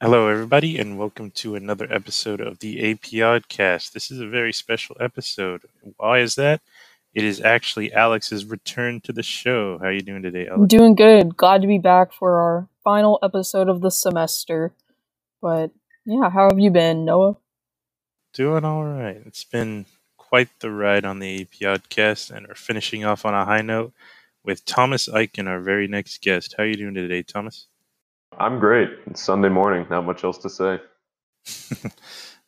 Hello, everybody, and welcome to another episode of the APOdcast. This is a very special episode. Why is that? It is actually Alex's return to the show. How are you doing today, I'm Alex? doing good. Glad to be back for our final episode of the semester. But yeah, how have you been, Noah? Doing all right. It's been quite the ride on the APOdcast, and we're finishing off on a high note with Thomas Eichen, our very next guest. How are you doing today, Thomas? I'm great. It's Sunday morning. Not much else to say.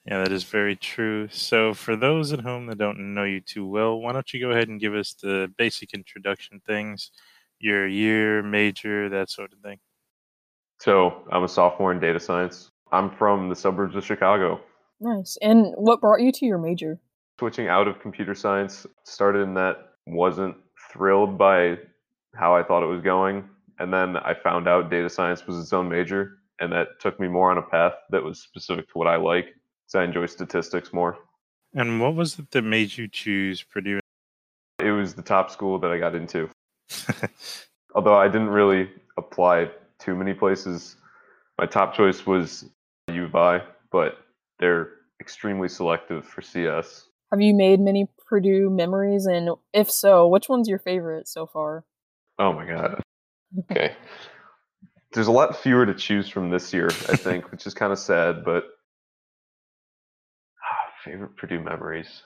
yeah, that is very true. So, for those at home that don't know you too well, why don't you go ahead and give us the basic introduction things, your year, major, that sort of thing. So, I'm a sophomore in data science. I'm from the suburbs of Chicago. Nice. And what brought you to your major? Switching out of computer science, started in that, wasn't thrilled by how I thought it was going and then I found out data science was its own major, and that took me more on a path that was specific to what I like. because I enjoy statistics more. And what was it that made you choose Purdue? It was the top school that I got into. Although I didn't really apply too many places. My top choice was U of I, but they're extremely selective for CS. Have you made many Purdue memories? And if so, which one's your favorite so far? Oh my god. Okay. There's a lot fewer to choose from this year, I think, which is kind of sad, but ah, favorite Purdue memories.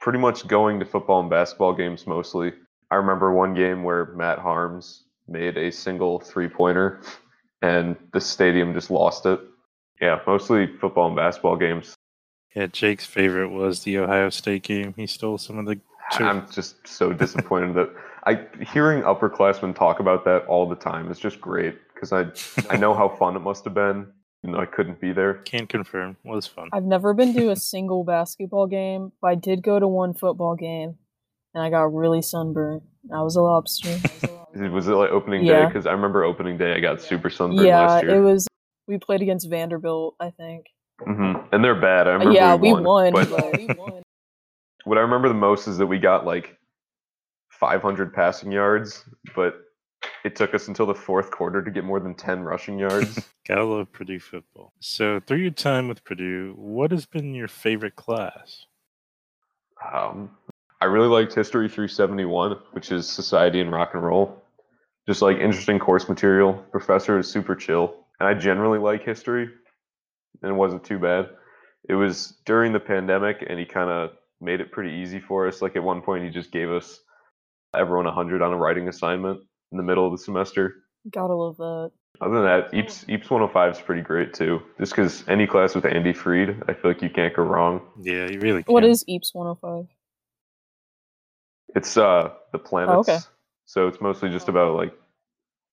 Pretty much going to football and basketball games mostly. I remember one game where Matt Haarms made a single three pointer and the stadium just lost it. Yeah, mostly football and basketball games. Yeah, Jake's favorite was the Ohio State game. He stole some of the. I'm just so disappointed that I hearing upperclassmen talk about that all the time is just great because I I know how fun it must have been. You know, I couldn't be there. Can't confirm. It was fun. I've never been to a single basketball game, but I did go to one football game, and I got really sunburned. I was a lobster. was it like opening yeah. day? Because I remember opening day, I got super sunburned yeah, last year. it was. We played against Vanderbilt, I think. Mm-hmm. And they're bad. I remember. Yeah, we won. We won, but we won. What I remember the most is that we got like 500 passing yards, but it took us until the fourth quarter to get more than 10 rushing yards. Gotta love Purdue football. So, through your time with Purdue, what has been your favorite class? Um, I really liked History 371, which is Society and Rock and Roll. Just like interesting course material. Professor is super chill. And I generally like history, and it wasn't too bad. It was during the pandemic, and he kind of made it pretty easy for us. Like at one point, he just gave us everyone 100 on a writing assignment in the middle of the semester. Gotta love that. Other than that, EAPS, EAPS 105 is pretty great too. Just because any class with Andy Freed, I feel like you can't go wrong. Yeah, you really can. What is EAPS 105? It's uh the planets. Oh, okay. So it's mostly just about like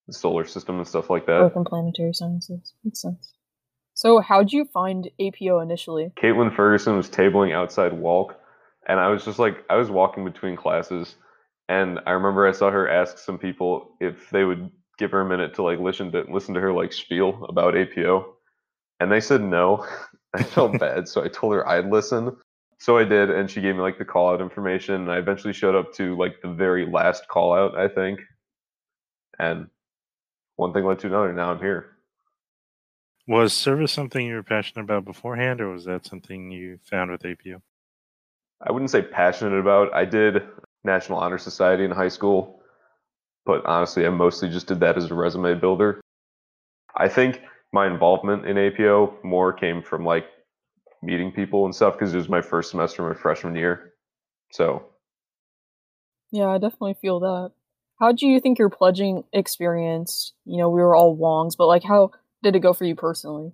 the solar system and stuff like that. Open planetary sciences. Makes sense. So how'd you find APO initially? Caitlin Ferguson was tabling outside WALC, and I was just like, I was walking between classes, and I remember I saw her ask some people if they would give her a minute to like listen to listen to her like spiel about APO, and they said no. I felt bad, so I told her I'd listen. So I did, and she gave me like the call out information. And I eventually showed up to like the very last call out, I think. And one thing led to another. Now I'm here. Was service something you were passionate about beforehand, or was that something you found with APO? I wouldn't say passionate about. I did National Honor Society in high school, but honestly, I mostly just did that as a resume builder. I think my involvement in APO more came from like meeting people and stuff because it was my first semester my freshman year. So, yeah, I definitely feel that. How do you think your pledging experience? You know, we were all Wongs, but like, how did it go for you personally?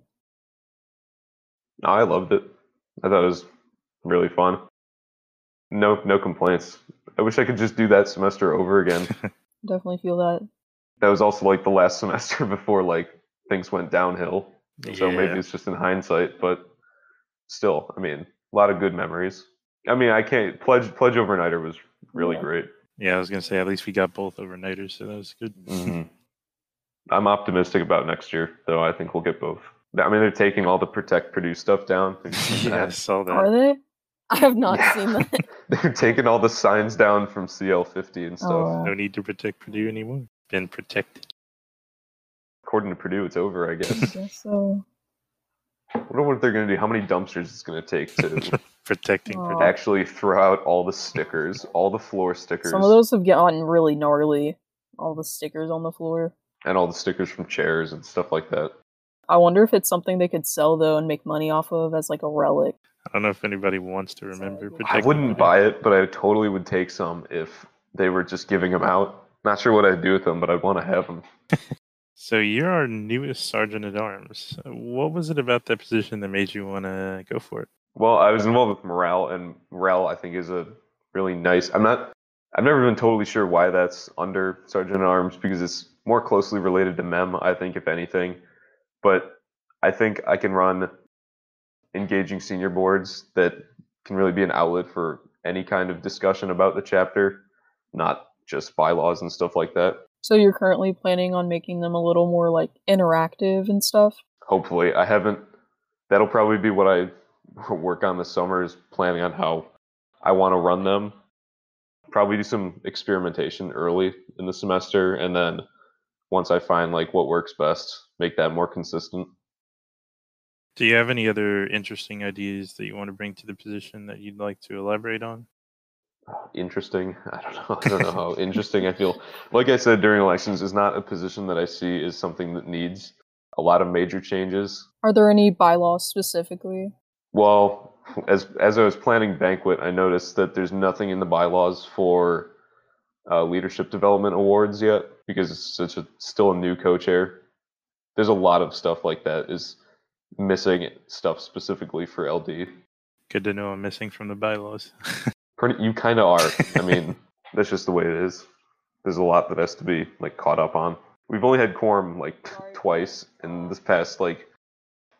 I loved it. I thought it was really fun. No, no complaints. I wish I could just do that semester over again. Definitely feel that. That was also like the last semester before like things went downhill. Yeah. So maybe it's just in hindsight, but still, I mean, a lot of good memories. I mean, I can't pledge pledge overnighter was really yeah. great. Yeah, I was gonna say at least we got both overnighters, so that was good. Mm-hmm. I'm optimistic about next year, though. I think we'll get both. I mean, they're taking all the protect Purdue stuff down. yeah, I saw that. Are they? I have not yeah. seen that. They're taking all the signs down from CL50 and oh, stuff. Oh, wow. No need to protect Purdue anymore. Been protected. According to Purdue, it's over, I guess. I guess so. I wonder what they're going to do. How many dumpsters it's going to take to Protecting Aw. production. actually throw out all the stickers, all the floor stickers, Some of those have gotten really gnarly. All the stickers on the floor. and all the stickers from chairs and stuff like that. I wonder if it's something they could sell though and make money off of as like a relic. I don't know if anybody wants to remember. I I wouldn't buy it, but I totally would take some if they were just giving them out. Not sure what I'd do with them, but I'd want to have them. So you're our newest sergeant at arms. What was it about that position that made you want to go for it? Well, I was involved with morale, and morale I think is a really nice. I'm not. I've never been totally sure why that's under sergeant at arms because it's more closely related to mem. I think, if anything, but I think I can run engaging senior boards that can really be an outlet for any kind of discussion about the chapter, not just bylaws and stuff like that. So you're currently planning on making them a little more like interactive and stuff. hopefully i haven't that'll probably be what i work on this summer is planning on how i want to run them probably do some experimentation early in the semester and then once i find like what works best make that more consistent Do you have any other interesting ideas that you want to bring to the position that you'd like to elaborate on? interesting i don't know i don't know how interesting i feel like i said during elections is not a position that i see is something that needs a lot of major changes Are there any bylaws specifically? Well, as as I was planning banquet, I noticed that there's nothing in the bylaws for uh, leadership development awards yet because it's such a still a new co-chair. There's a lot of stuff like that is missing stuff specifically for LD. Good to know I'm missing from the bylaws. Pretty, you kind of are. I mean, that's just the way it is. There's a lot that has to be like caught up on. We've only had quorum like t- twice in this past like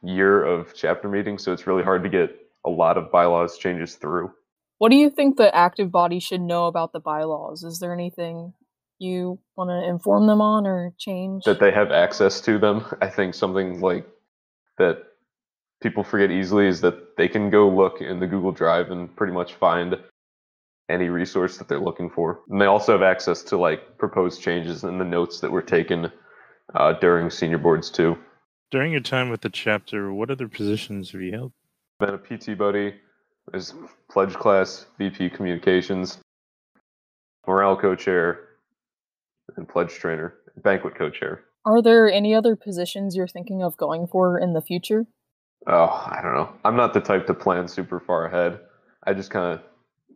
year of chapter meetings, so it's really hard to get a lot of bylaws changes through. What do you think the active body should know about the bylaws? Is there anything you want to inform them on or change? that they have access to them. I think something like that people forget easily is that they can go look in the Google Drive and pretty much find any resource that they're looking for. And they also have access to like proposed changes and the notes that were taken uh, during senior boards too. During your time with the chapter, what other positions have you held? Been a PT buddy, is pledge class, VP communications, morale co-chair, and pledge trainer, banquet co-chair. Are there any other positions you're thinking of going for in the future? Oh, I don't know. I'm not the type to plan super far ahead. I just kind of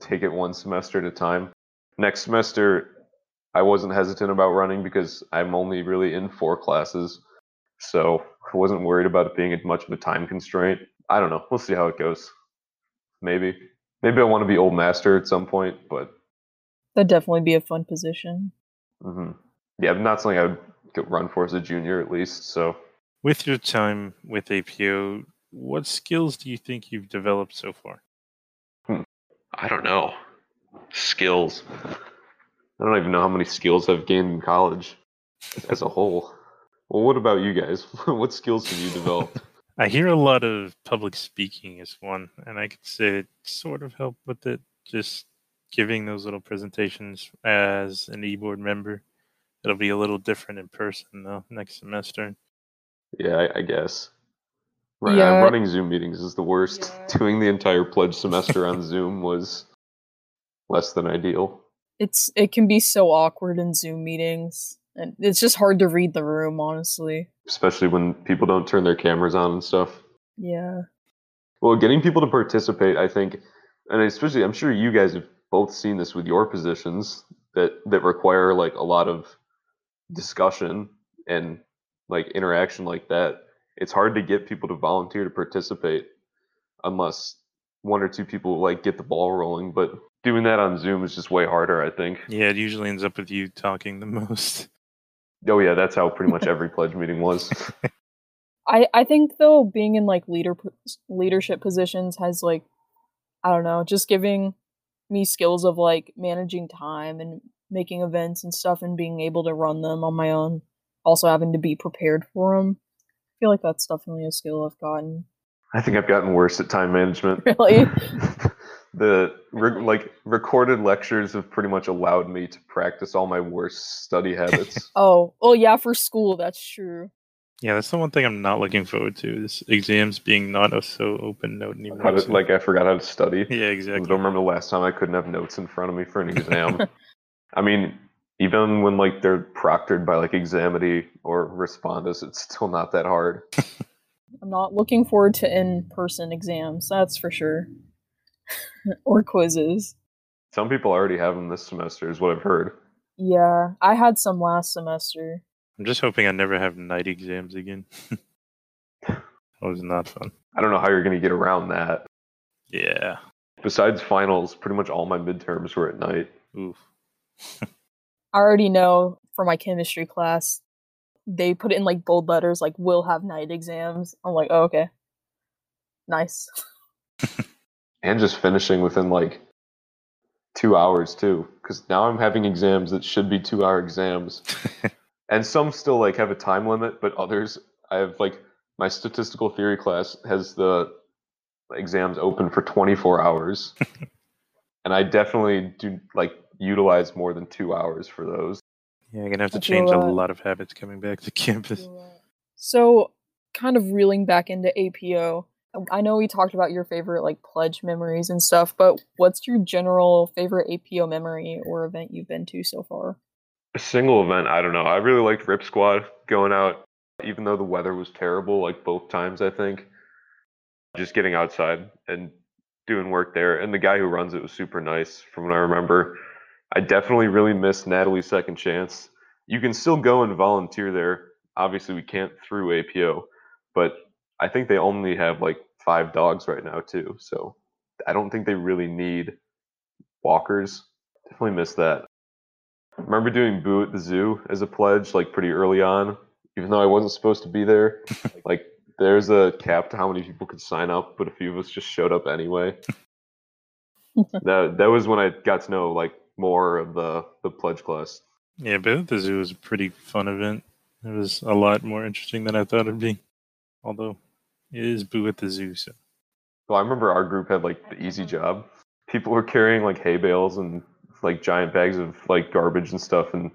take it one semester at a time. Next semester, I wasn't hesitant about running because I'm only really in four classes. So I wasn't worried about it being as much of a time constraint. I don't know. We'll see how it goes. Maybe. Maybe I want to be old master at some point, but That'd definitely be a fun position. Mm-hmm. yeah, not something I would run for as a junior at least. So With your time with APO, what skills do you think you've developed so far? Hmm. I don't know. Skills. I don't even know how many skills I've gained in college as a whole. Well, what about you guys? what skills have you developed? I hear a lot of public speaking is one, and I could say it sort of helped with it. Just giving those little presentations as an e-board member. It'll be a little different in person though next semester. yeah, I, I guess. Right, uh, Yeah. running Zoom meetings is the worst. Yeah. Doing the entire pledge semester on Zoom was less than ideal. It's it can be so awkward in Zoom meetings, and it's just hard to read the room. Honestly, Especially when people don't turn their cameras on and stuff. yeah. Well, getting people to participate, I think, and especially, I'm sure you guys have both seen this with your positions that that require like a lot of discussion and like interaction like that. It's hard to get people to volunteer to participate unless one or two people like get the ball rolling. But doing that on Zoom is just way harder, I think. Yeah, it usually ends up with you talking the most. Oh yeah, that's how pretty much every pledge meeting was. I I think though being in like leader leadership positions has like I don't know, just giving me skills of like managing time and making events and stuff and being able to run them on my own. Also having to be prepared for them. I feel like that's definitely a skill I've gotten. I think I've gotten worse at time management. Really? the re- like recorded lectures have pretty much allowed me to practice all my worst study habits. Oh, well, yeah, for school that's true. Yeah, that's the one thing I'm not looking forward to. This exams being not a so open note anymore. To, like I forgot how to study. yeah, exactly. I exactly. don't remember the last time I couldn't have notes in front of me for an exam. I mean, even when like they're proctored by like Examity or Respondus, it's still not that hard. I'm not looking forward to in-person exams. That's for sure. or quizzes. Some people already have them this semester, is what I've heard. Yeah, I had some last semester. I'm just hoping I never have night exams again. that was not fun. I don't know how you're going to get around that. Yeah. Besides finals, pretty much all my midterms were at night. Oof. I already know for my chemistry class, they put it in like bold letters, like we'll have night exams. I'm like, oh, okay, nice. And just finishing within like two hours too. Because now I'm having exams that should be two hour exams. and some still like have a time limit, but others I have like my statistical theory class has the exams open for 24 hours. and I definitely do like utilize more than two hours for those. Yeah, I'm gonna have to I change a that. lot of habits coming back to campus. So, kind of reeling back into APO, um, I know we talked about your favorite like pledge memories and stuff, but what's your general favorite APO memory or event you've been to so far? A single event, I don't know. I really liked Rip Squad going out, even though the weather was terrible, like both times, I think. Just getting outside and doing work there. And the guy who runs it was super nice from what I remember. I definitely really miss Natalie's second chance. You can still go and volunteer there. Obviously, we can't through APO, but I think they only have like five dogs right now, too. So I don't think they really need walkers. Definitely miss that. Remember doing Boo at the Zoo as a pledge, like pretty early on, even though I wasn't supposed to be there. like, there's a cap to how many people could sign up, but a few of us just showed up anyway. that that was when I got to know like more of the the pledge class. Yeah, but at the zoo was a pretty fun event. It was a lot more interesting than I thought it'd be. Although it is Boo at the Zoo, so Well, I remember our group had like the easy job. People were carrying like hay bales and like giant bags of like garbage and stuff, and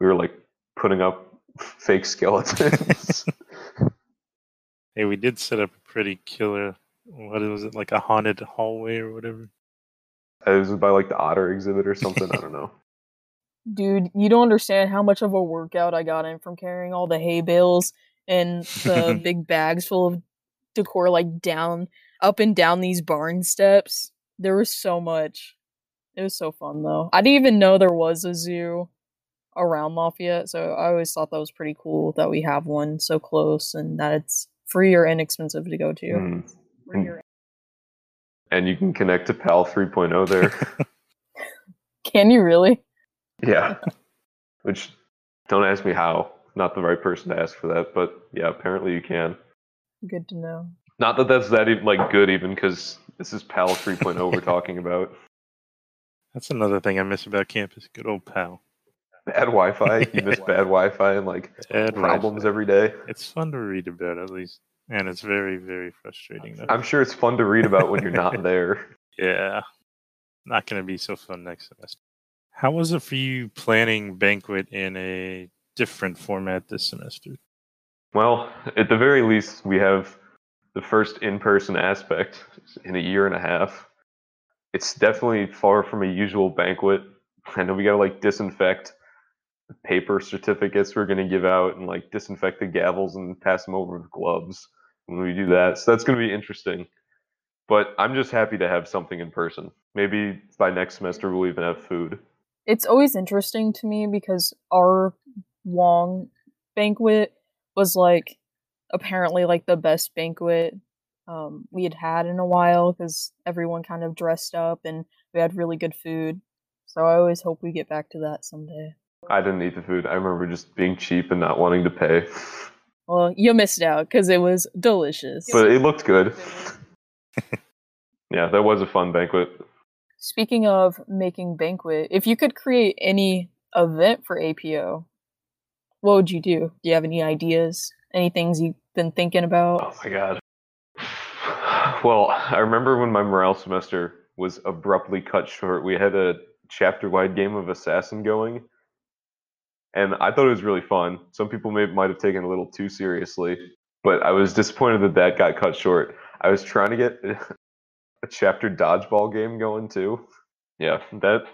we were like putting up fake skeletons. hey, we did set up a pretty killer. What was it like a haunted hallway or whatever? It was by like the otter exhibit or something. I don't know. Dude, you don't understand how much of a workout I got in from carrying all the hay bales and the big bags full of decor like down up and down these barn steps. There was so much. It was so fun though. I didn't even know there was a zoo around Lafayette, so I always thought that was pretty cool that we have one so close and that it's free or inexpensive to go to. Mm. Free or- And you can connect to PAL 3.0 there. Can you really? yeah. Which don't ask me how. Not the right person to ask for that, but yeah, apparently you can. Good to know. Not that that's that even like good even because this is PAL 3.0 we're talking about. That's another thing I miss about campus. Good old pal. Bad Wi-Fi. You miss bad Wi-Fi and like Bad problems Wi-Fi. every day. It's fun to read about at least, and it's very very frustrating though. I'm sure it's fun to read about when you're not there. Yeah, not going to be so fun next semester. How was it for you planning banquet in a different format this semester? Well, at the very least, we have the first in-person aspect in a year and a half. It's definitely far from a usual banquet. I know we gotta like disinfect paper certificates we're gonna give out and like disinfect the gavels and pass them over with gloves when we do that. So that's gonna be interesting. But I'm just happy to have something in person. Maybe by next semester we'll even have food. it's always interesting to me because our Wong banquet was like apparently like the best banquet um, we had had in a while because everyone kind of dressed up and we had really good food. So I always hope we get back to that someday. I didn't eat the food. I remember just being cheap and not wanting to pay. Well, you missed out because it was delicious. But it looked good. yeah, that was a fun banquet. Speaking of making banquet, if you could create any event for APO, what would you do? Do you have any ideas? Any things you've been thinking about? Oh my god. Well, I remember when my morale semester was abruptly cut short. We had a chapter wide game of Assassin going, and I thought it was really fun. Some people may might have taken it a little too seriously, but I was disappointed that that got cut short. I was trying to get a chapter dodgeball game going too. Yeah, that of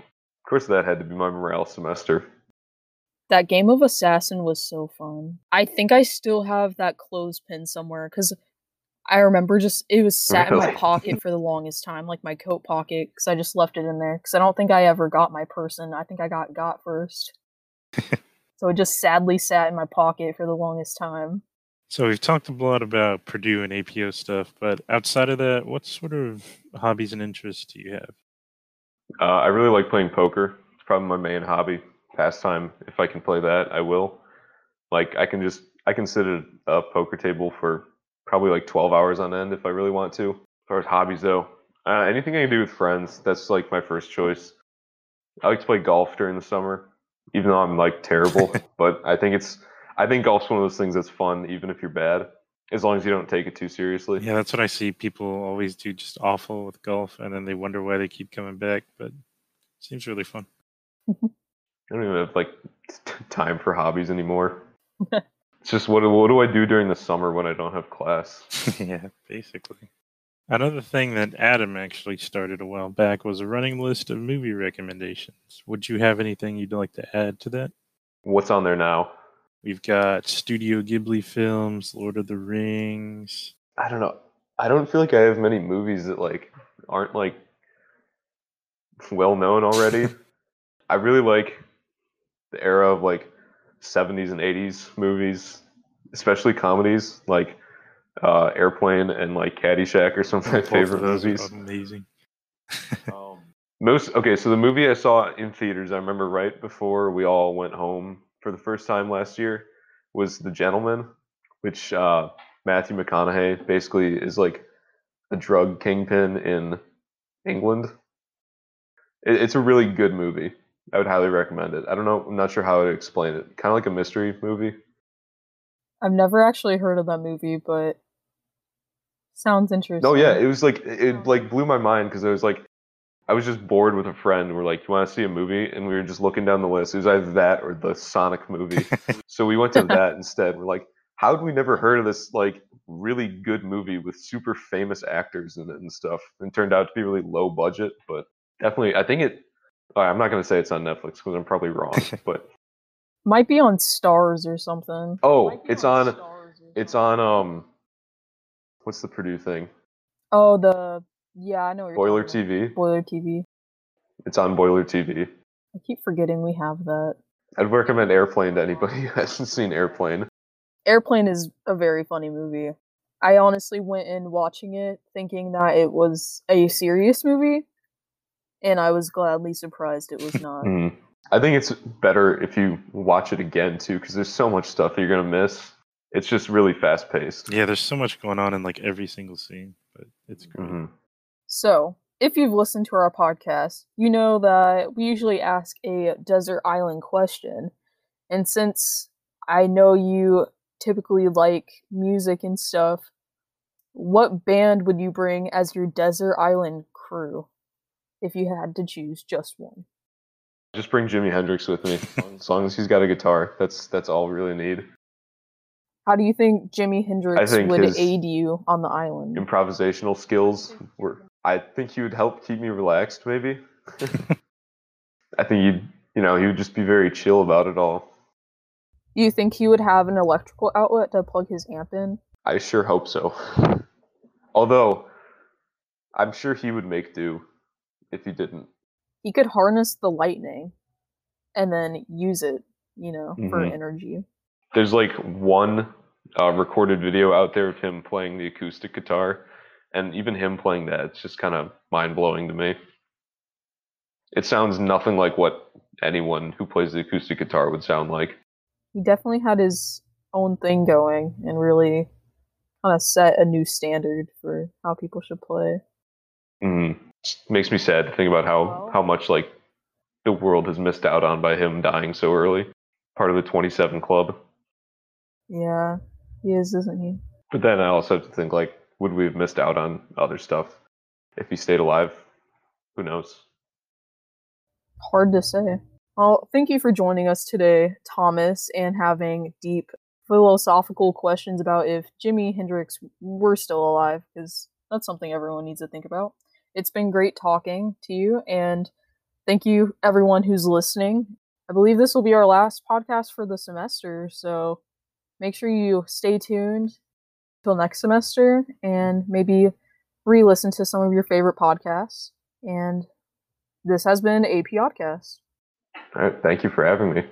course that had to be my morale semester. That game of Assassin was so fun. I think I still have that clothespin somewhere because I remember just it was sat in my pocket for the longest time, like my coat pocket, because I just left it in there. Because I don't think I ever got my person. I think I got got first. so it just sadly sat in my pocket for the longest time. So we've talked a lot about Purdue and APO stuff, but outside of that, what sort of hobbies and interests do you have? Uh, I really like playing poker. It's probably my main hobby, pastime. If I can play that, I will. Like I can just I can sit at a poker table for probably like 12 hours on end if I really want to. As far as hobbies though, uh, anything I can do with friends, that's like my first choice. I like to play golf during the summer, even though I'm like terrible. but I think it's I think golf's one of those things that's fun, even if you're bad, as long as you don't take it too seriously. Yeah, that's what I see. People always do just awful with golf, and then they wonder why they keep coming back. But it seems really fun. I don't even have like t- time for hobbies anymore. it's just what what do I do during the summer when I don't have class? yeah, basically. Another thing that Adam actually started a while back was a running list of movie recommendations. Would you have anything you'd like to add to that? What's on there now? We've got Studio Ghibli films, Lord of the Rings. I don't know. I don't feel like I have many movies that like aren't like well known already. I really like the era of like 70s and 80s movies, especially comedies like uh, Airplane and like Caddyshack are some of my Both favorite those movies. Amazing. Most okay, so the movie I saw in theaters, I remember right before we all went home for the first time last year, was The Gentlemen, which uh, Matthew McConaughey basically is like a drug kingpin in England. It, it's a really good movie. I would highly recommend it. I don't know, I'm not sure how to explain it. Kind of like a mystery movie. I've never actually heard of that movie, but sounds interesting. No, yeah, it was like it like blew my mind because I was like, I was just bored with a friend. We're like, "You want to see a movie?" And we were just looking down the list. It was either that or the Sonic movie. so we went to that instead. We're like, "How had we never heard of this like really good movie with super famous actors in it and stuff?" And it turned out to be really low budget, but definitely, I think it. all right, I'm not gonna say it's on Netflix because I'm probably wrong, but Might be on Stars or something. oh, Might be it's on. Stars It's on. Um, what's the Purdue thing? Oh, the yeah, I know. Boiler. TV. Boiler TV. It's on Boiler TV. I keep forgetting we have that. I'd recommend Airplane to anybody who hasn't seen Airplane. Airplane is a very funny movie. I honestly went in watching it thinking that it was a serious movie, and I was gladly surprised it was not. Mm. I think it's better if you watch it again too, because there's so much stuff you're gonna miss. It's just really fast paced. Yeah, there's so much going on in like every single scene, but it's great. hmm So, if you've listened to our podcast, you know that we usually ask a desert island question. And since I know you typically like music and stuff, what band would you bring as your desert island crew if you had to choose just one? Just bring Jimi Hendrix with me, as long as he's got a guitar. That's that's all we really need. How do you think Jimi Hendrix think would aid you on the island? Improvisational skills were. I think he would help keep me relaxed. Maybe. I think he'd, you know, he would just be very chill about it all. You think he would have an electrical outlet to plug his amp in? I sure hope so. Although, I'm sure he would make do if he didn't. he could harness the lightning and then use it, you know, for Mhm. energy. There's like one uh, recorded video out there of him playing the acoustic guitar, and even him playing that, it's just kind of mind blowing to me. It sounds nothing like what anyone who plays the acoustic guitar would sound like. He definitely had his own thing going and really kind of set a new standard for how people should play. Mm. Makes me sad to think about how how much like the world has missed out on by him dying so early. Part of the 27 club. Yeah, is, isn't he? But then I also have to think like, would we have missed out on other stuff if he stayed alive? Who knows? Hard to say. Well, thank you for joining us today, Thomas, and having deep philosophical questions about if Jimi Hendrix were still alive, because that's something everyone needs to think about. It's been great talking to you, and thank you, everyone who's listening. I believe this will be our last podcast for the semester, so make sure you stay tuned till next semester and maybe re listen to some of your favorite podcasts. And this has been AP Podcast. All right. Thank you for having me.